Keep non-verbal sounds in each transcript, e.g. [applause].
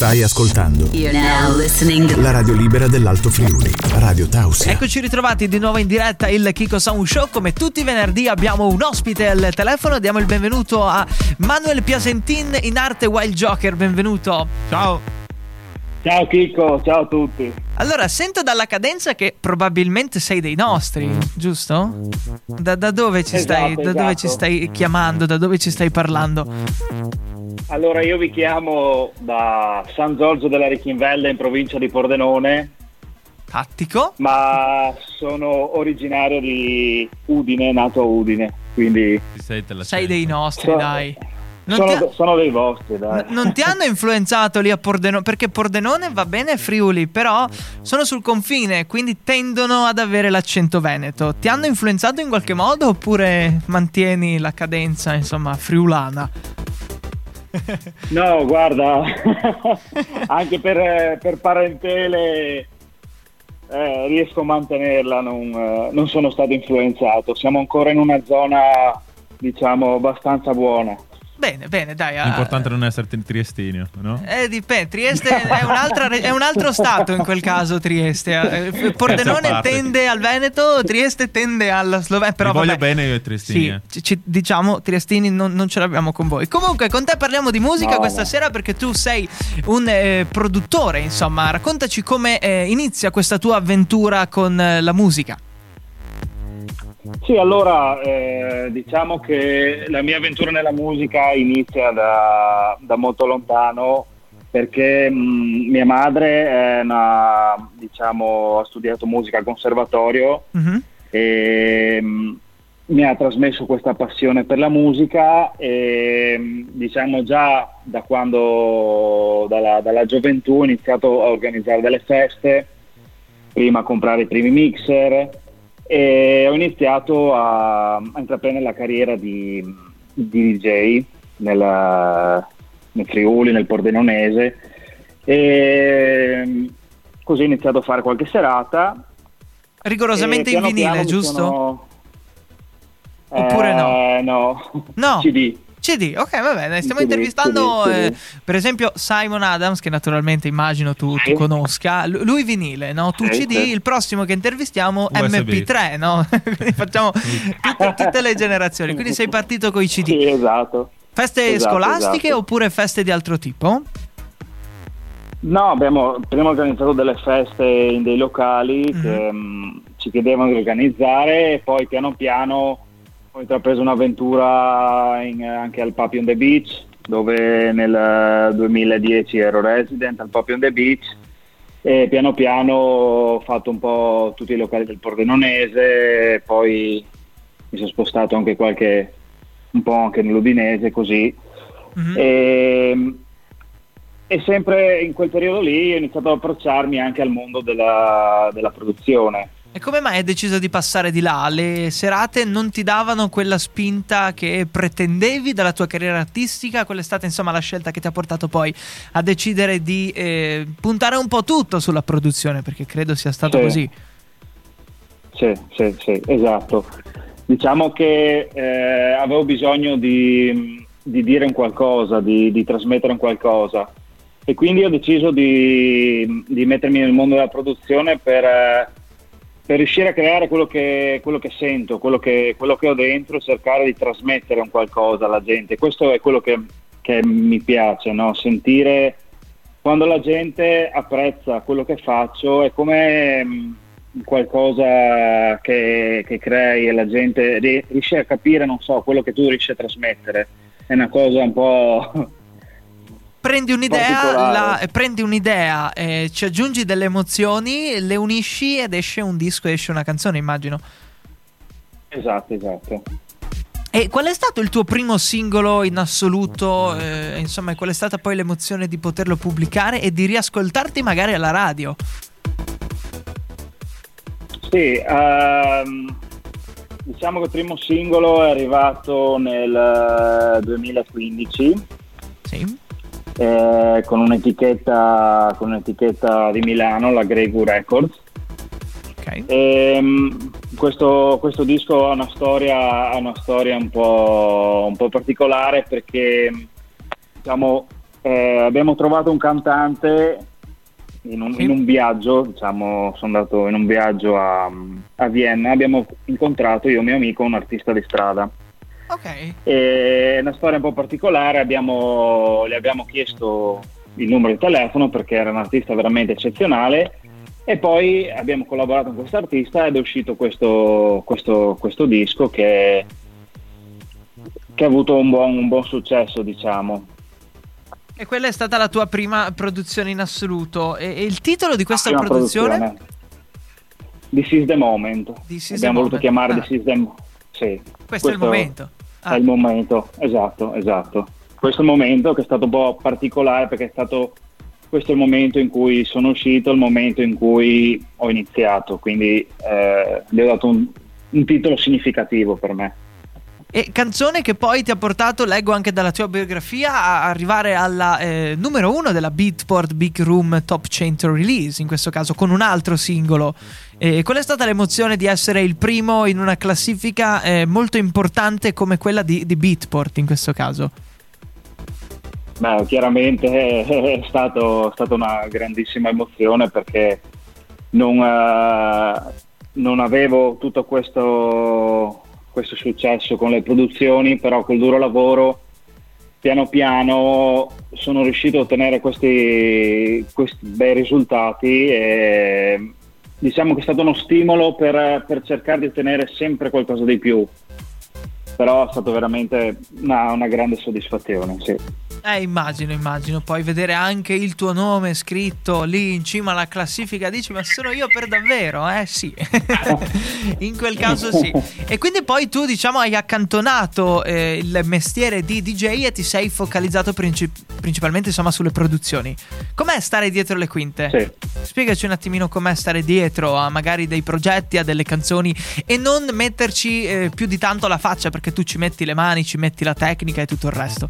Stai ascoltando la radio libera dell'Alto Friuli, Radio Tausia. Eccoci ritrovati di nuovo in diretta il Kiko Sound Show. Come tutti i venerdì abbiamo un ospite al telefono. Diamo il benvenuto a Manuel Piasentin in arte Wild Joker. Benvenuto. Ciao. Ciao Kiko, ciao a tutti. Allora, sento dalla cadenza che probabilmente sei dei nostri, giusto? Da, da dove, ci, Esatto, stai, da dove esatto. ci stai chiamando? Da dove ci stai parlando? Allora io vi chiamo da San Giorgio della Richinvelle in provincia di Pordenone, Tattico? ma sono originario di Udine, nato a Udine, quindi sei, Sei dei nostri, So- dai. Non sono, ha- sono dei vostri, dai. n- non ti hanno influenzato lì a Pordenone? Perché Pordenone va bene Friuli, però sono sul confine, quindi tendono ad avere l'accento veneto. Ti hanno influenzato in qualche modo oppure mantieni la cadenza, insomma, friulana? [laughs] No, guarda, [laughs] anche per, per parentele eh, riesco a mantenerla, non, eh, non sono stato influenzato. Siamo ancora in una zona, diciamo, abbastanza buona. Bene, bene, dai. ah, L'importante è non essere tri- triestino, no? Eh, dipende. Trieste è, un'altra re- è un altro stato in quel caso. Trieste. Eh, Pordenone Terza parte. tende al Veneto, Trieste tende alla Slovenia. Però Vi voglio vabbè. bene io e triestini. Sì, eh. ci- ci- diciamo, Triestini non, non ce l'abbiamo con voi. Comunque, con te parliamo di musica No, questa no. sera perché tu sei un eh, produttore, insomma. Raccontaci come eh, inizia questa tua avventura con eh, la musica. Sì, allora eh, diciamo che la mia avventura nella musica inizia da, da molto lontano perché mh, mia madre una, diciamo, ha studiato musica al conservatorio Mhm. e mh, mi ha trasmesso questa passione per la musica e mh, diciamo già da quando dalla, dalla gioventù ho iniziato a organizzare delle feste prima a comprare i primi mixer e ho iniziato a, a intraprendere la carriera di, di DJ nella- nel Friuli, nel Pordenonese e mh, così ho iniziato a fare qualche serata Rigorosamente in vinile, giusto? sono- Oppure no? Eh, no? No. [laughs] CD. CD, ok, va bene. Stiamo intervistando, eh, per esempio, Simon Adams, che naturalmente immagino tu, tu conosca. L- lui vinile, no? Tu CD, il prossimo che intervistiamo USB. MP3, no? [laughs] Quindi facciamo tutte, tutte le generazioni. Quindi sei partito con i CD. Sì, esatto. Feste Esatto, scolastiche esatto. oppure feste di altro tipo? No, abbiamo prima organizzato delle feste in dei locali Mhm. che mh, ci chiedevano di organizzare e poi piano piano ho intrapreso un'avventura in- anche al Papi on the Beach dove nel eh, 2010 ero resident al Papi on the Beach e piano piano ho fatto un po' tutti i locali del Pordenonese poi mi sono spostato anche qualche un po' anche nell'Udinese così Mhm. e, e sempre in quel periodo lì ho iniziato ad approcciarmi anche al mondo della, della produzione. E come mai hai deciso di passare di là? Le serate non ti davano quella spinta che pretendevi dalla tua carriera artistica? Qual è stata insomma la scelta che ti ha portato poi a decidere di eh, puntare un po' tutto sulla produzione? Perché credo sia stato Sì. così. Sì, sì, sì, esatto. Diciamo che eh, avevo bisogno di, di dire un qualcosa, di, di trasmettere un qualcosa e quindi ho deciso di, di mettermi nel mondo della produzione per, eh, per riuscire a creare quello che, quello che sento, quello che, quello che ho dentro, cercare di trasmettere un qualcosa alla gente. Questo è quello che, che mi piace, no? sentire quando la gente apprezza quello che faccio è come mh, qualcosa che, che crei e la gente ri- riesce a capire, non so, quello che tu riesci a trasmettere. È una cosa un po'... Prendi un'idea, la- eh, prendi un'idea eh, ci aggiungi delle emozioni, le unisci ed esce un disco, esce una canzone, immagino. esatto, esatto. E qual è stato il tuo primo singolo in assoluto? eh, insomma, qual è stata poi l'emozione di poterlo pubblicare e di riascoltarti magari alla radio? Sì, ehm, diciamo che il primo singolo è arrivato nel eh, 2015 Sì. Eh, con, un'etichetta, con un'etichetta di Milano, la Gregu Records. Ok. Ehm, questo, questo disco ha una storia, ha una storia un, po', un po' particolare perché diciamo, eh, abbiamo trovato un cantante in un, in un viaggio, diciamo, sono andato in un viaggio a, a Vienna, abbiamo incontrato io e mio amico un artista di strada. Ok. E una storia un po' particolare, abbiamo, gli abbiamo chiesto il numero di telefono perché era un artista veramente eccezionale e poi abbiamo collaborato con questo artista ed è uscito questo, questo- questo disco che, che ha avuto un buon, un buon successo, diciamo. E quella è stata la tua prima produzione in assoluto. E, e il titolo di questa Prima produzione? This is the moment. This is abbiamo the voluto moment. chiamare Ah. This is the mo- sì. Questo, è il momento. Ah, È il momento, esatto, esatto. Questo è il momento che è stato un po' particolare perché è stato questo il momento in cui sono uscito, il momento in cui ho iniziato, quindi eh, gli ho dato un, un titolo significativo per me. E canzone che poi ti ha portato, leggo anche dalla tua biografia, a arrivare alla eh, numero uno della Beatport Big Room Top 100 Release, in questo caso con un altro singolo. E qual è stata l'emozione di essere il primo in una classifica eh, molto importante come quella di, di Beatport in questo caso? Beh, chiaramente è stato, è stata una grandissima emozione perché non, eh, non avevo tutto questo, questo successo con le produzioni, però col duro lavoro piano piano sono riuscito a ottenere questi, questi bei risultati e diciamo che è stato uno stimolo per, per cercare di ottenere sempre qualcosa di più. Però è stato veramente una, una grande soddisfazione, sì. Eh, immagino, immagino. Poi vedere anche il tuo nome scritto lì in cima alla classifica, dici, ma sono io per davvero? Eh sì, [laughs] in quel caso sì. E quindi poi tu, diciamo, hai accantonato eh, il mestiere di DJ e ti sei focalizzato princip- principalmente, insomma, sulle produzioni. Com'è stare dietro le quinte? Sì. Spiegaci un attimino com'è stare dietro a magari dei progetti, a delle canzoni e non metterci eh, più di tanto la faccia perché tu ci metti le mani, ci metti la tecnica e tutto il resto.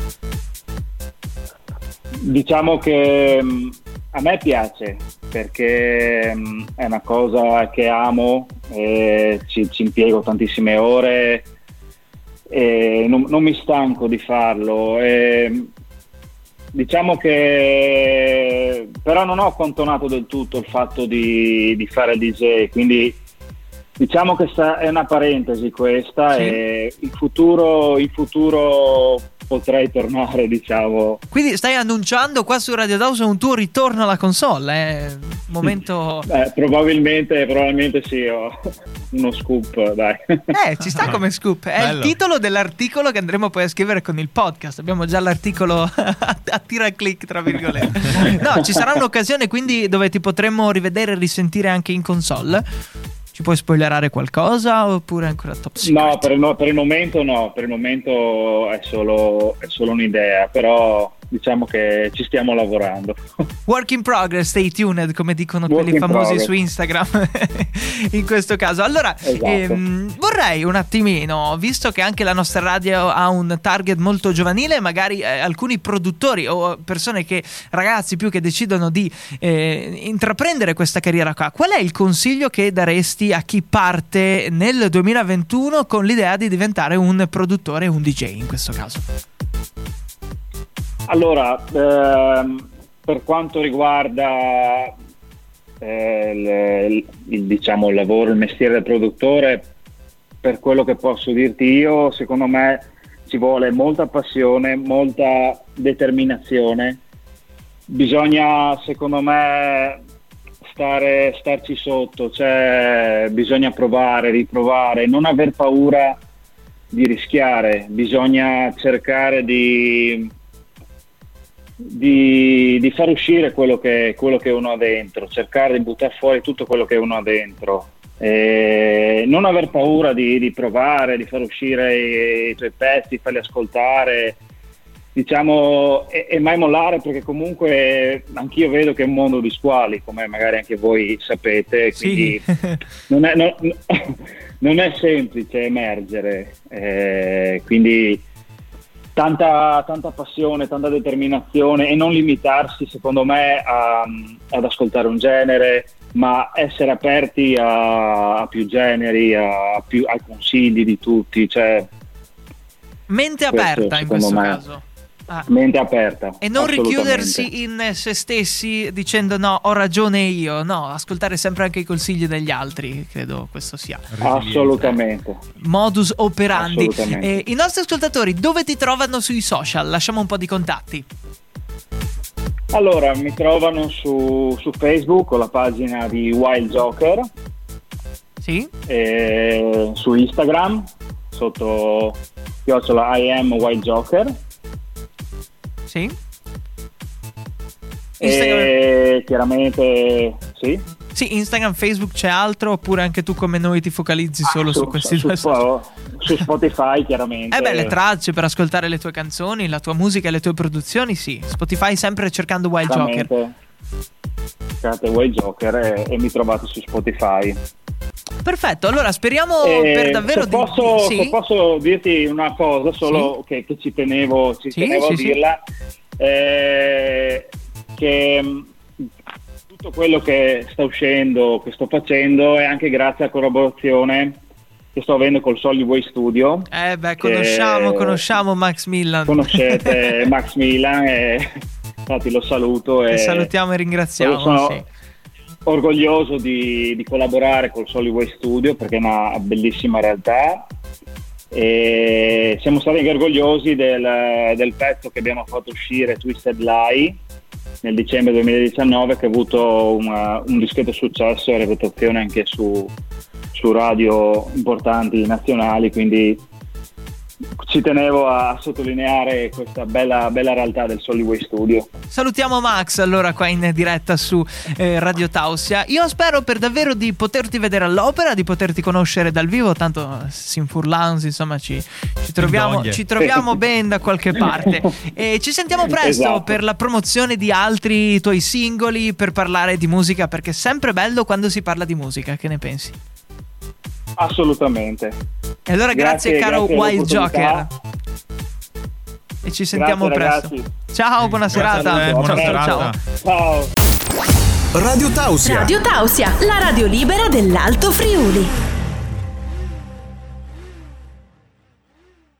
Diciamo che mh, a me piace perché mh, è una cosa che amo, e ci, ci impiego tantissime ore e non, non mi stanco di farlo. E, diciamo che però non ho accantonato del tutto il fatto di, di fare DJ, quindi diciamo che sta- è una parentesi questa Sì. e in futuro, in futuro potrei tornare, diciamo. Quindi stai annunciando qua su Radio Dawson un tuo ritorno alla console, eh? Momento... Eh, probabilmente, probabilmente sì, ho uno scoop, dai. Eh, ci sta come scoop. È Bello. il titolo dell'articolo che andremo poi a scrivere con il podcast. Abbiamo già l'articolo a [laughs] a tira click, tra virgolette. No, ci sarà un'occasione quindi dove ti potremmo rivedere e risentire anche in console. Ci puoi spoilerare qualcosa oppure ancora top secret? No, per il, per il momento no, per il momento è solo, è solo un'idea, però diciamo che ci stiamo lavorando. Work in progress, stay tuned, come dicono Work quelli famosi progress. su Instagram. [laughs] in questo caso, allora Esatto. ehm, vorrei un attimino, visto che anche la nostra radio ha un target molto giovanile, magari eh, alcuni produttori o persone che, ragazzi più che decidono di eh, intraprendere questa carriera qua, qual è il consiglio che daresti a chi parte nel 2021 con l'idea di diventare un produttore, un DJ in questo caso? Allora, ehm, per quanto riguarda eh, il, il- diciamo, il lavoro, il mestiere del produttore, per quello che posso dirti io, secondo me ci vuole molta passione, molta determinazione. Bisogna, secondo me, stare, starci sotto, cioè bisogna provare, riprovare, non aver paura di rischiare, bisogna cercare di, di, di far uscire quello che, quello che uno ha dentro, cercare di buttare fuori tutto quello che uno ha dentro. E non aver paura di, di provare, di far uscire i, i tuoi pezzi, farli ascoltare, diciamo, e, e mai mollare perché comunque anch'io vedo che è un mondo di squali, come magari anche voi sapete, quindi Sì. [laughs] non, è, non- non è semplice emergere, eh, quindi tanta, tanta passione, tanta determinazione e non limitarsi secondo me a- ad ascoltare un genere, ma essere aperti a, a più generi, a più, ai consigli di tutti. Cioè, Mente Questo, aperta in secondo questo me. caso. Ah. mente aperta. E non richiudersi in se stessi dicendo no, ho ragione io, no, ascoltare sempre anche i consigli degli altri, credo questo sia. Assolutamente. Modus operandi. Eh, I nostri ascoltatori dove ti trovano sui social? Lasciamo un po' di contatti. Allora, mi trovano su, su Facebook con la pagina di Wild Joker. Sì. su Instagram sotto chiocciola I am Wild Joker. Sì. Instagram. E chiaramente sì. Sì, Instagram, Facebook c'è altro oppure anche tu come noi ti focalizzi solo ah, su, su, questi su, due su, su Spotify chiaramente. Eh beh, le tracce per ascoltare le tue canzoni, la tua musica e le tue produzioni, sì. Spotify sempre cercando Wild Joker. Cercate Wild Joker e, e mi trovate su Spotify. Perfetto, allora speriamo eh, per davvero se posso, di... sì? posso dirti una cosa solo sì? che, che, ci tenevo, ci sì, tenevo a dirla, eh, che mm, tutto quello che sta uscendo, che sto facendo è anche grazie a collaborazione che sto avendo col Solid Way Studio. Eh beh, conosciamo, conosciamo Max Millan. Conoscete [laughs] Max Millan e infatti lo saluto. E, e salutiamo e ringraziamo. Sono sì. Orgoglioso di, di, collaborare col Solid Way Studio perché è una bellissima realtà. E siamo stati anche orgogliosi del, del pezzo che abbiamo fatto uscire, Twisted Lie nel dicembre 2019 che ha avuto una, un discreto successo e reputazione anche su, su radio importanti nazionali, quindi ci tenevo a sottolineare questa bella, bella realtà del Solway Studio. Salutiamo Max allora qua in diretta su eh, Radio Tausia. Io spero per davvero di poterti vedere all'opera, di poterti conoscere dal vivo, tanto Sinfurlans, insomma ci, ci troviamo, ci troviamo [laughs] ben da qualche parte. E ci sentiamo presto esatto. per la promozione di altri tuoi singoli, per parlare di musica, perché è sempre bello quando si parla di musica, che ne pensi? Assolutamente. E allora grazie, grazie caro grazie Wild Joker. E ci sentiamo grazie, presto. Ragazzi. Ciao, buona serata. Buona ciao, serata. Ciao. Radio Tausia. Radio Tausia, la radio libera dell'Alto Friuli.